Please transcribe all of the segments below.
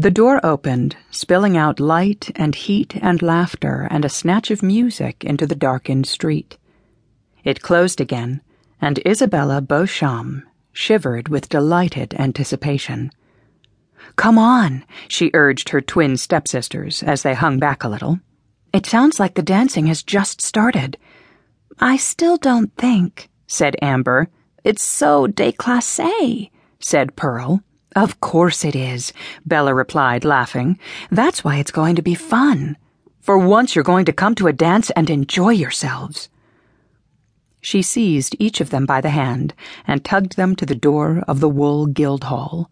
The door opened, spilling out light and heat and laughter and a snatch of music into the darkened street. It closed again, and Isabella Beauchamps shivered with delighted anticipation. Come on, she urged her twin stepsisters as they hung back a little. It sounds like the dancing has just started. I still don't think, said Amber. It's so déclassé, said Pearl. Of course it is, Bella replied, laughing. That's why it's going to be fun. For once you're going to come to a dance and enjoy yourselves. She seized each of them by the hand and tugged them to the door of the Wool Guild Hall.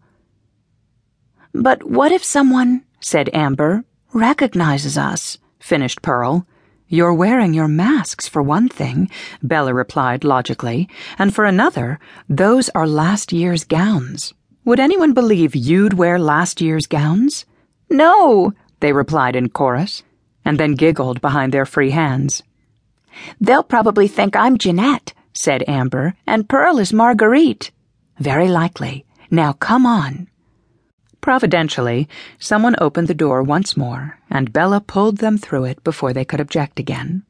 But what if someone, said Amber, recognizes us, finished Pearl. You're wearing your masks, for one thing, Bella replied logically, and for another, those are last year's gowns. Would anyone believe you'd wear last year's gowns? No, they replied in chorus, and then giggled behind their free hands. They'll probably think I'm Jeanette, said Amber, and Pearl is Marguerite. Very likely. Now come on. Providentially, someone opened the door once more, and Bella pulled them through it before they could object again.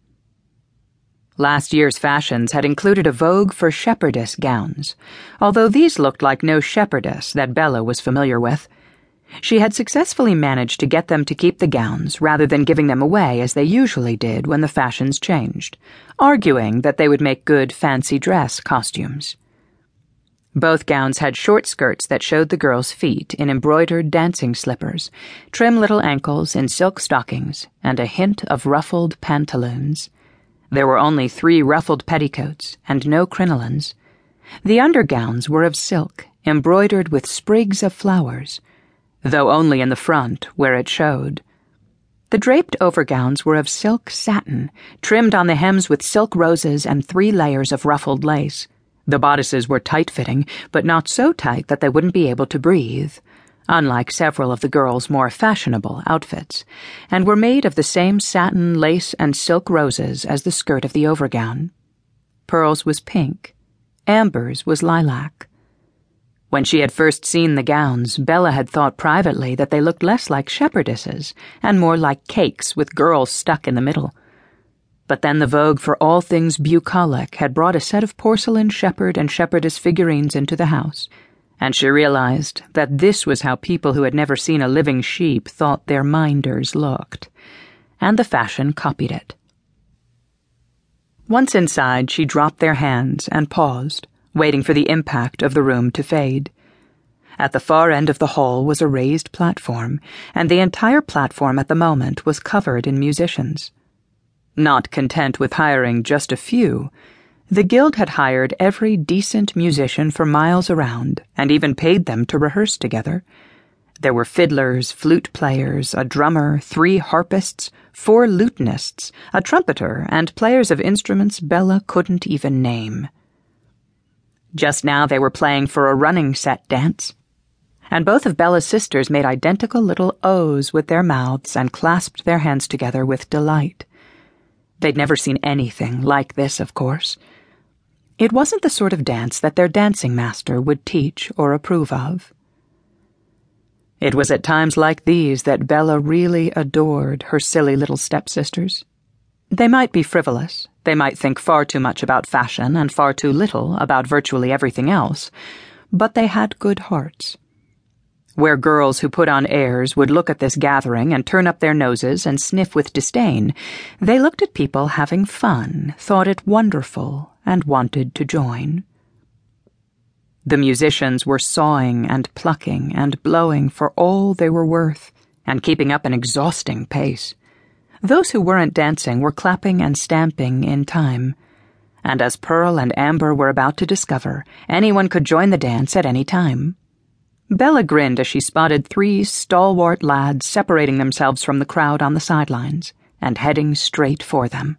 Last year's fashions had included a vogue for shepherdess gowns, although these looked like no shepherdess that Bella was familiar with. She had successfully managed to get them to keep the gowns rather than giving them away as they usually did when the fashions changed, arguing that they would make good fancy dress costumes. Both gowns had short skirts that showed the girls' feet in embroidered dancing slippers, trim little ankles in silk stockings, and a hint of ruffled pantaloons. There were only three ruffled petticoats and no crinolines. The undergowns were of silk, embroidered with sprigs of flowers, though only in the front where it showed. The draped overgowns were of silk satin, trimmed on the hems with silk roses and three layers of ruffled lace. The bodices were tight fitting, but not so tight that they wouldn't be able to breathe unlike several of the girls' more fashionable outfits, and were made of the same satin, lace, and silk roses as the skirt of the overgown. Pearl's was pink, Amber's was lilac. When she had first seen the gowns, Bella had thought privately that they looked less like shepherdesses and more like cakes with girls stuck in the middle. But then the vogue for all things bucolic had brought a set of porcelain shepherd and shepherdess figurines into the house and she realized that this was how people who had never seen a living sheep thought their minders looked, and the fashion copied it. Once inside, she dropped their hands and paused, waiting for the impact of the room to fade. At the far end of the hall was a raised platform, and the entire platform at the moment was covered in musicians. Not content with hiring just a few, the Guild had hired every decent musician for miles around and even paid them to rehearse together. There were fiddlers, flute players, a drummer, three harpists, four lutenists, a trumpeter, and players of instruments Bella couldn't even name. Just now they were playing for a running set dance, and both of Bella's sisters made identical little O's with their mouths and clasped their hands together with delight. They'd never seen anything like this, of course. It wasn't the sort of dance that their dancing master would teach or approve of. It was at times like these that Bella really adored her silly little stepsisters. They might be frivolous, they might think far too much about fashion and far too little about virtually everything else, but they had good hearts. Where girls who put on airs would look at this gathering and turn up their noses and sniff with disdain, they looked at people having fun, thought it wonderful, and wanted to join. The musicians were sawing and plucking and blowing for all they were worth, and keeping up an exhausting pace. Those who weren't dancing were clapping and stamping in time. And as Pearl and Amber were about to discover, anyone could join the dance at any time. Bella grinned as she spotted three stalwart lads separating themselves from the crowd on the sidelines and heading straight for them.